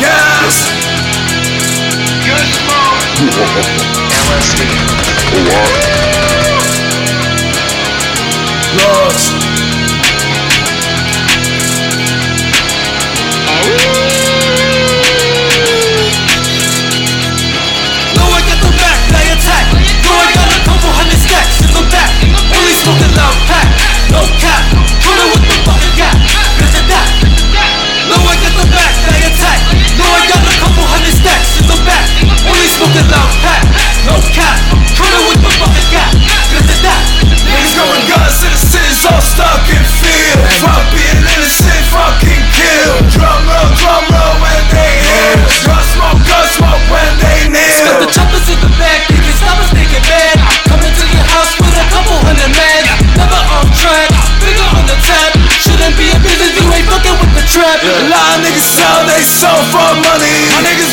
Gas. Good smoke. LSD. Drugs.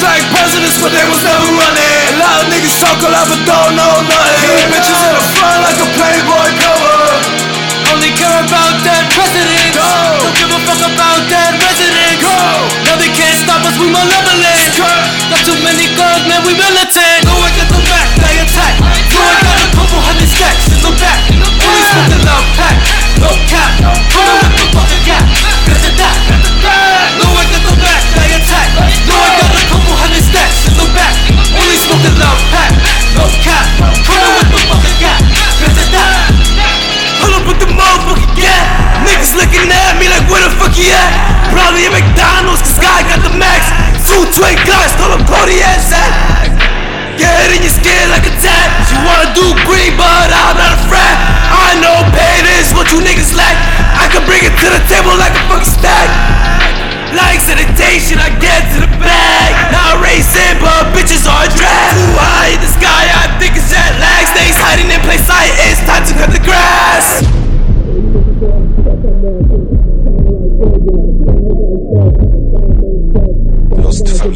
Like presidents, but they was never running. A lot of niggas talk a lot, but don't know nothing. Bitches in the front like a Playboy cover. Only care about that president. Go. Don't give a fuck about that resident. Go. Now they can't stop us, we malevolent. Got too many guns, man, we militant. No, I got the back, at? Probably at McDonald's, cause guy got the max. Two twin guys, told him Cody ass at. Get in your skin like a tap. You wanna do green, but I'm not a frat. I know pain is what you niggas lack. I can bring it to the table like a fucking stack. Like sanitation, I get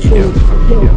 Familia.